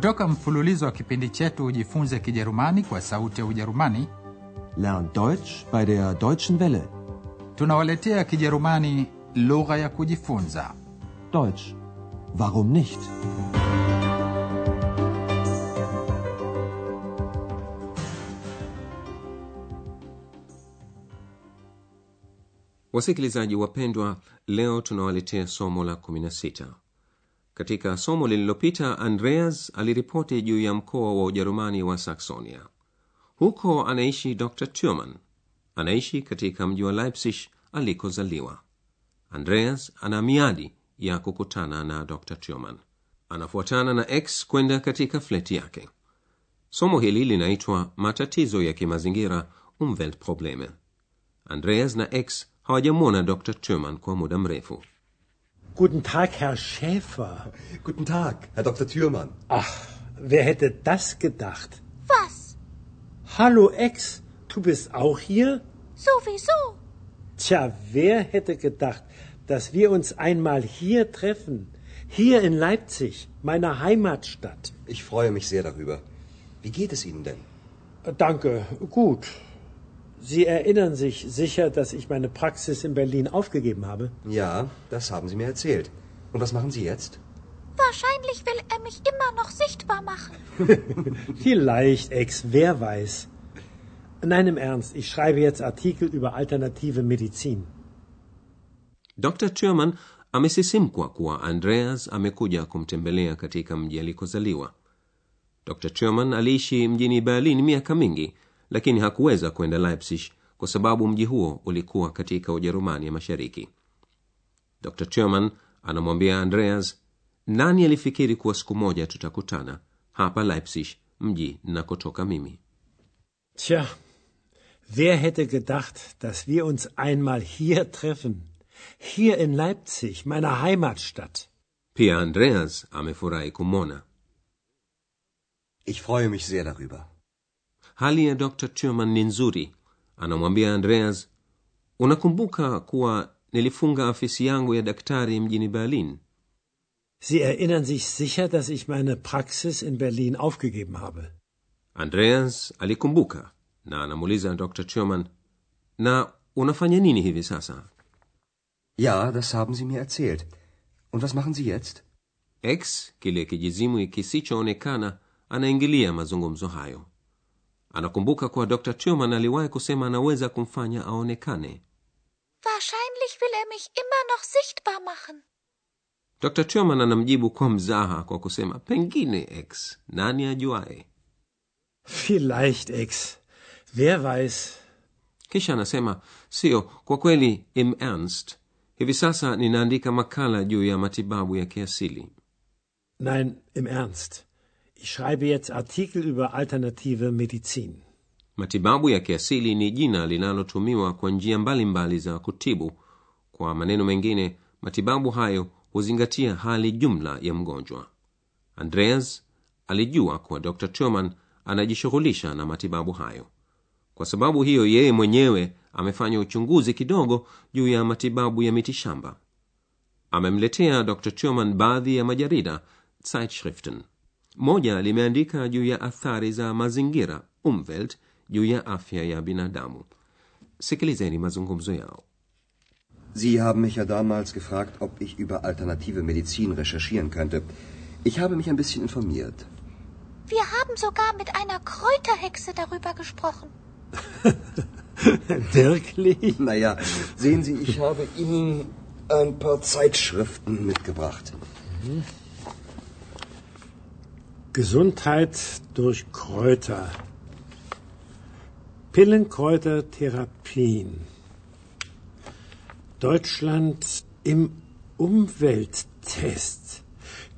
Kutoka mfululizo wa kipindi chetu Ujifunze Kijerumani kwa Sauti ya Ujerumani, Lern Deutsch bei der Deutschen Welle. tunawaletea Kijerumani lugha ya kujifunza. Deutsch. Warum nicht? wasikilizaji wapendwa leo tunawaletea somo la 16 katika somo lililopita andreas aliripoti juu ya mkoa wa ujerumani wa saksonia. Huko anaishi dr turman anaishi katika mji wa leipzig alikozaliwa. Andreas ana miadi ya kukutana na dr turman anafuatana na x kwenda katika fleti yake. Somo hili linaitwa matatizo ya kimazingira umweltprobleme. Andreas na x hawajamwona dr turman kwa muda mrefu Guten Tag, Herr Schäfer. Guten Tag, Herr Dr. Thürmann. Ach, wer hätte das gedacht? Was? Hallo Ex, du bist auch hier? Sowieso. Tja, wer hätte gedacht, dass wir uns einmal hier treffen? Hier in Leipzig, meiner Heimatstadt. Ich freue mich sehr darüber. Wie geht es Ihnen denn? Äh, Danke, gut. Sie erinnern sich sicher, dass ich meine Praxis in Berlin aufgegeben habe? Ja, das haben Sie mir erzählt. Und was machen Sie jetzt? Wahrscheinlich will er mich immer noch sichtbar machen. Vielleicht, Ex, wer weiß. Nein, im Ernst, ich schreibe jetzt Artikel über alternative Medizin. dr turman amesisimkwa kuwa andreas amekuja kumtembelea katika mji alikozaliwa dr turman aliishi mjini berlin miaka mingi lakini hakuweza kwenda leipzig kwa sababu mji huo ulikuwa katika ujerumani ya mashariki dr turman anamwambia andreas nani alifikiri kuwa siku moja tutakutana hapa leipzig mji nakotoka mimi Tja, wer hätte gedacht, dass wir uns einmal hier treffen? Hier in Leipzig, meiner Heimatstadt. pia andreas amefurahi kumwona Ich freue mich sehr darüber. Hali ya dr turman ni nzuri anamwambia andreas unakumbuka kuwa nilifunga afisi yangu ya daktari mjini berlin Sie erinnern sich sicher, dass ich meine Praxis in Berlin aufgegeben habe. andreas alikumbuka na anamuuliza dr turman na unafanya nini hivi sasa Ja, das haben Sie mir erzählt. Und was machen Sie jetzt? x kile kijizimu kisichoonekana anaingilia mazungumzo hayo anakumbuka kuwa dr turman aliwahi kusema anaweza kumfanya aonekane Wahrscheinlich will er mich immer noch sichtbar machen. dr turman anamjibu kwa mzaha kwa kusema pengine x nani ajuaye Vielleicht, Ex. Wer weiß. kisha anasema sio kwa kweli im ernst hivi sasa ninaandika makala juu ya matibabu ya kiasili Nein, im Ernst. Ich schreibe jetzt Artikel über alternative Medizin. matibabu ya kiasili ni jina linalotumiwa kwa njia mbalimbali za kutibu. Kwa maneno mengine matibabu hayo huzingatia hali jumla ya mgonjwa. Andreas alijua kuwa dr turman anajishughulisha na matibabu hayo. Kwa sababu hiyo yeye mwenyewe amefanya uchunguzi kidogo juu ya matibabu ya mitishamba amemletea dr turman baadhi ya majarida zeitschriften moja limeandika juu ya athari za mazingira umwelt juu ya afya ya binadamu sikilizeni mazungumzo yao Sie haben mich ja damals gefragt, ob ich über alternative Medizin recherchieren könnte. Ich habe mich ein bisschen informiert. Wir haben sogar mit einer Kräuterhexe darüber gesprochen. Wirklich? Naja, sehen Sie, ich habe Ihnen ein paar Zeitschriften mitgebracht. Gesundheit durch Kräuter. Pillenkräutertherapien. Deutschland im Umwelttest.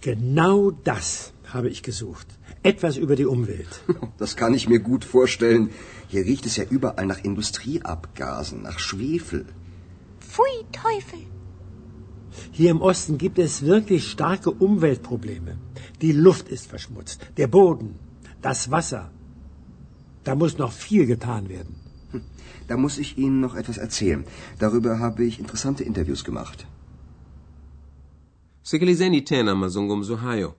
Genau das habe ich gesucht. Etwas über die Umwelt. Das kann ich mir gut vorstellen. Hier riecht es ja überall nach Industrieabgasen, nach Schwefel. Pfui Teufel. Hier im Osten gibt es wirklich starke Umweltprobleme. Die Luft ist verschmutzt, der Boden, das Wasser. Da muss noch viel getan werden. Da muss ich Ihnen noch etwas erzählen. Darüber habe ich interessante Interviews gemacht. sikilizeni tena mazungumzo hayo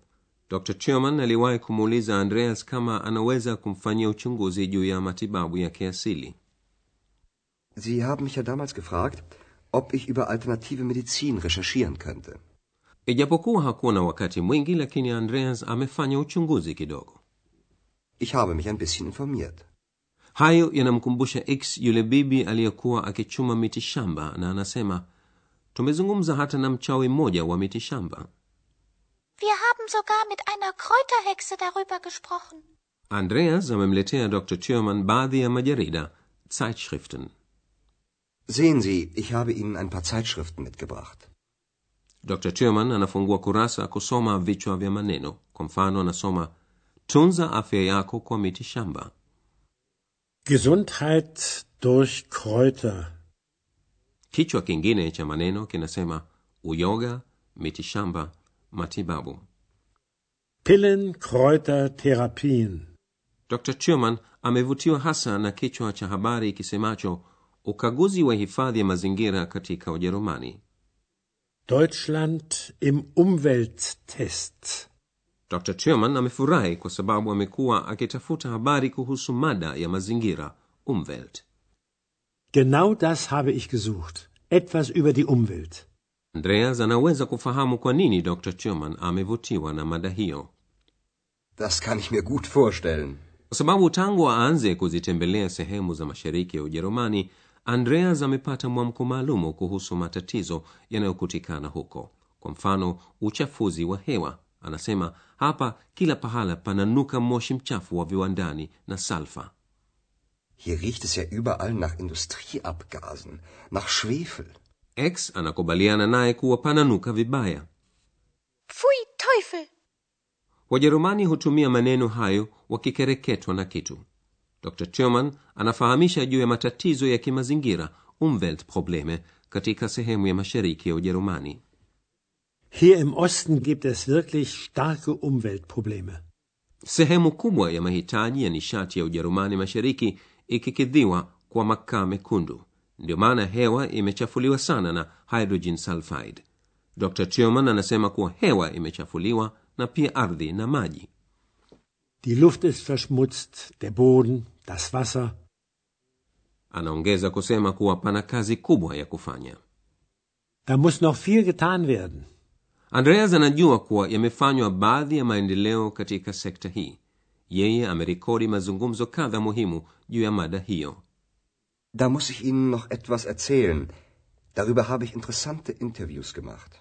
dr Sherman aliwahi kumuuliza andreas kama anaweza kumfanyia uchunguzi juu ya matibabu ya kiasili Sie haben mich ja damals gefragt, ob ich über alternative Medizin recherchieren könnte. Ijapokuwa hakuwa na wakati mwingi lakini andreas amefanya uchunguzi kidogo Ich habe mich ein bisschen informiert. hayo yanamkumbusha x yule bibi aliyekuwa akichuma miti shamba na anasema tumezungumza hata na mchawi mmoja wa miti shamba Wir haben sogar mit einer Kräuterhexe darüber gesprochen. andreas amemletea dr turman baadhi ya majarida zeitschriften Sehen Sie, ich habe Ihnen ein paar Zeitschriften mitgebracht. Dr Thurman anafungua kurasa kusoma vichwa vya maneno kwa mfano anasoma tunza afya yako kwa miti shamba Gesundheit durch kreuter. kichwa kingine cha maneno kinasema uyoga miti shamba matibabu Pillen, kreuter Therapien. dr Sherman amevutiwa hasa na kichwa cha habari kisemacho ukaguzi wa hifadhi ya mazingira katika ujerumani Deutschland im Umwelttest. dr Thurman amefurahi kwa sababu amekuwa akitafuta habari kuhusu mada ya mazingira umwelt Genau das habe ich gesucht. Etwas über die Umwelt. andreas anaweza kufahamu kwa nini dr Thurman amevutiwa na mada hiyo Das kann ich mir gut vorstellen. kwa sababu tangu aanze kuzitembelea sehemu za mashariki ya ujerumani andreas amepata mwamko maalumu kuhusu matatizo yanayokutikana huko. Kwa mfano uchafuzi wa hewa. Anasema hapa kila pahala pananuka moshi mchafu wa viwandani na salfa Hier riecht es ja überall nach Industrieabgasen, nach Schwefel. x anakubaliana naye kuwa pananuka vibaya. Pfui Teufel! wajerumani hutumia maneno hayo wakikereketwa na kitu dr Thurman anafahamisha juu ya matatizo ya kimazingira umweltprobleme katika sehemu ya mashariki ya ujerumani. Hier im Osten gibt es wirklich starke Umweltprobleme. sehemu kubwa ya mahitaji ya nishati ya ujerumani mashariki ikikidhiwa kwa makaa mekundu. Ndio maana hewa imechafuliwa sana na hydrogen sulfide. Dr Thurman anasema kuwa hewa imechafuliwa na pia ardhi na maji. Die Luft ist verschmutzt, der Boden, das Wasser. anaongeza kusema kuwa pana kazi kubwa ya kufanya Da muss noch viel getan werden. andreas anajua kuwa yamefanywa baadhi ya maendeleo katika sekta hii yeye amerekodi mazungumzo kadha muhimu juu ya mada hiyo Da muss ich Ihnen noch etwas erzählen. Darüber habe ich interessante Interviews gemacht.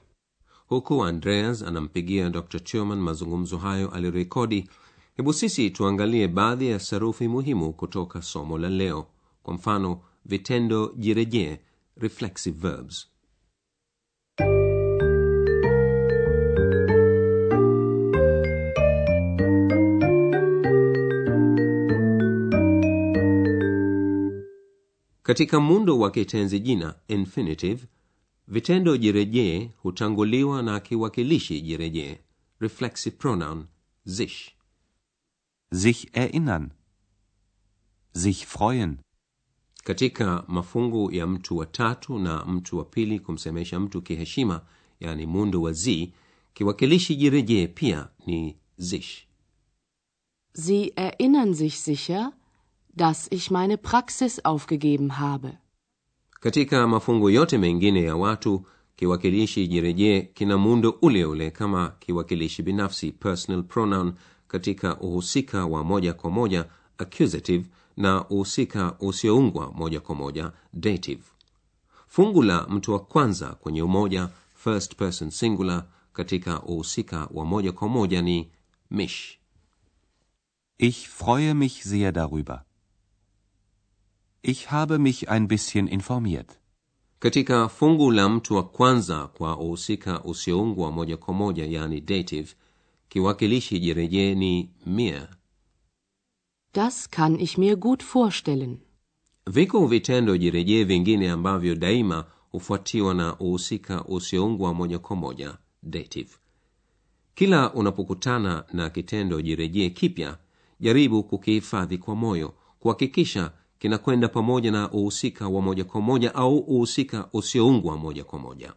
huku andreas anampigia dr Thurman mazungumzo hayo aliyorekodi hebu sisi tuangalie baadhi ya sarufi muhimu kutoka somo la leo. Kwa mfano vitendo jirejee reflexive verbs. Katika muundo wa kitenzi jina infinitive vitendo jirejee hutanguliwa na kiwakilishi jirejee reflexive pronoun sich Sich erinnern. Sich freuen. katika mafungu ya mtu wa tatu na mtu wa pili kumsemesha mtu kiheshima yani muundo wa z kiwakilishi jirejee pia ni sich Sie erinnern sich sicher, dass ich meine Praxis aufgegeben habe. katika mafungu yote mengine ya watu kiwakilishi jirejee kina muundo ule ule kama kiwakilishi binafsi personal pronoun katika uhusika wa moja kwa moja accusative na uhusika usioungwa moja kwa moja dative fungu la mtu wa kwanza kwenye umoja first person singular katika uhusika wa moja kwa moja ni mich Ich freue mich sehr darüber. Ich habe mich ein bisschen informiert. katika fungu la mtu wa kwanza kwa uhusika usioungwa moja kwa moja yani dative kiwakilishi jirejee ni mir Das kann ich mir gut vorstellen. viko vitendo jirejee vingine ambavyo daima hufuatiwa na uhusika usioungwa moja kwa moja dative. Kila unapokutana na kitendo jirejee kipya jaribu kukihifadhi kwa moyo kuhakikisha kinakwenda pamoja na uhusika wa moja kwa moja au uhusika usioungwa moja kwa moja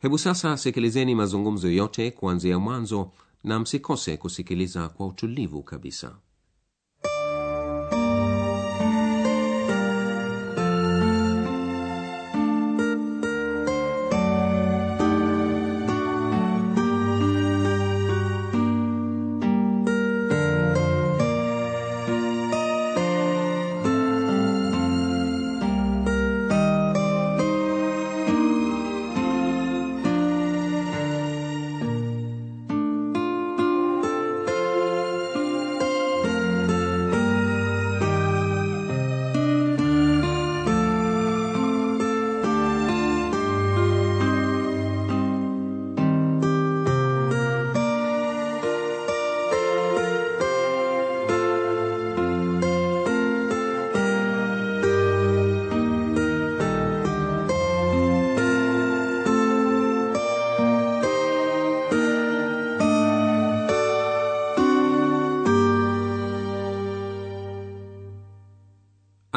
hebu sasa sikilizeni mazungumzo yote kuanzia mwanzo na msikose kusikiliza kwa utulivu kabisa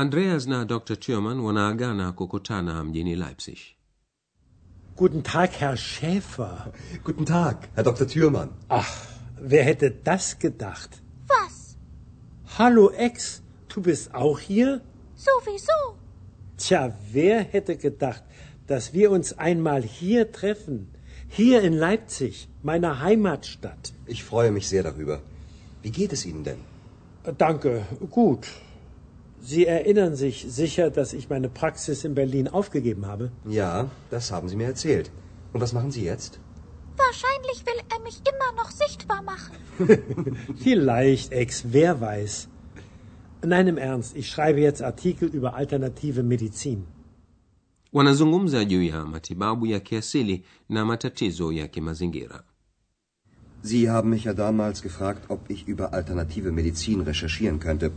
andreas na dr turman wanaagana kukutana mjini leipzig Guten Tag, Herr Schäfer. Guten Tag, Herr Dr. Thürmann. Ach, wer hätte das gedacht? Was? Hallo Ex, du bist auch hier? Sowieso. Tja, wer hätte gedacht, dass wir uns einmal hier treffen? Hier in Leipzig, meiner Heimatstadt. Ich freue mich sehr darüber. Wie geht es Ihnen denn? Äh, Danke, gut. Sie erinnern sich sicher, dass ich meine Praxis in Berlin aufgegeben habe? Ja, das haben Sie mir erzählt. Und was machen Sie jetzt? Wahrscheinlich will er mich immer noch sichtbar machen. Vielleicht, Ex, wer weiß. Nein, im Ernst, ich schreibe jetzt Artikel über alternative Medizin. wanazungumza juu ya matibabu ya kiasili na matatizo ya kimazingira Sie haben mich ja damals gefragt, ob ich über alternative Medizin recherchieren könnte.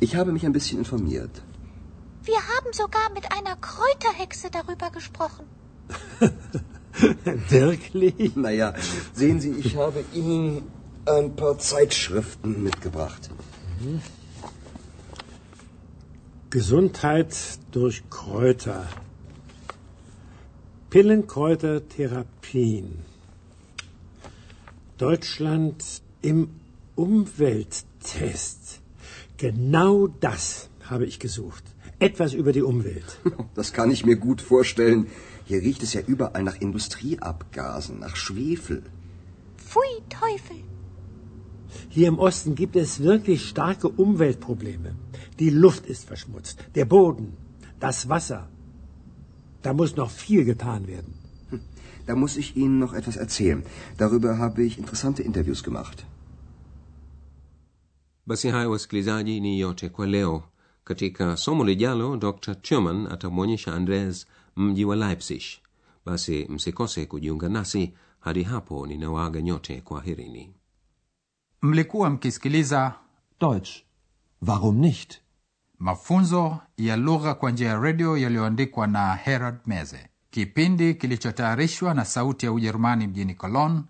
Ich habe mich ein bisschen informiert. Wir haben sogar mit einer Kräuterhexe darüber gesprochen. Wirklich? Naja, sehen Sie, ich habe Ihnen ein paar Zeitschriften mitgebracht. Gesundheit durch Kräuter. Pillenkräutertherapien. Deutschland im Umwelttest. Genau das habe ich gesucht. Etwas über die Umwelt. Das kann ich mir gut vorstellen. Hier riecht es ja überall nach Industrieabgasen, nach Schwefel. Pfui Teufel. Hier im Osten gibt es wirklich starke Umweltprobleme. Die Luft ist verschmutzt, der Boden, das Wasser. Da muss noch viel getan werden. Da muss ich Ihnen noch etwas erzählen. Darüber habe ich interessante Interviews gemacht. Basi hayo wasikilizaji ni yote kwa leo. Katika somo lijalo dr turman atamwonyesha andres mji wa leipzig. Basi msikose kujiunga nasi. Hadi hapo ninawaaga nyote kwa herini mlikuwa mkisikiliza Deutsch. Warum nicht? mafunzo ya lugha kwa njia ya redio yaliyoandikwa na herald meze. Kipindi kilichotayarishwa na sauti ya ujerumani mjini cologne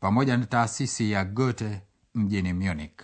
pamoja na taasisi ya goethe mjini munich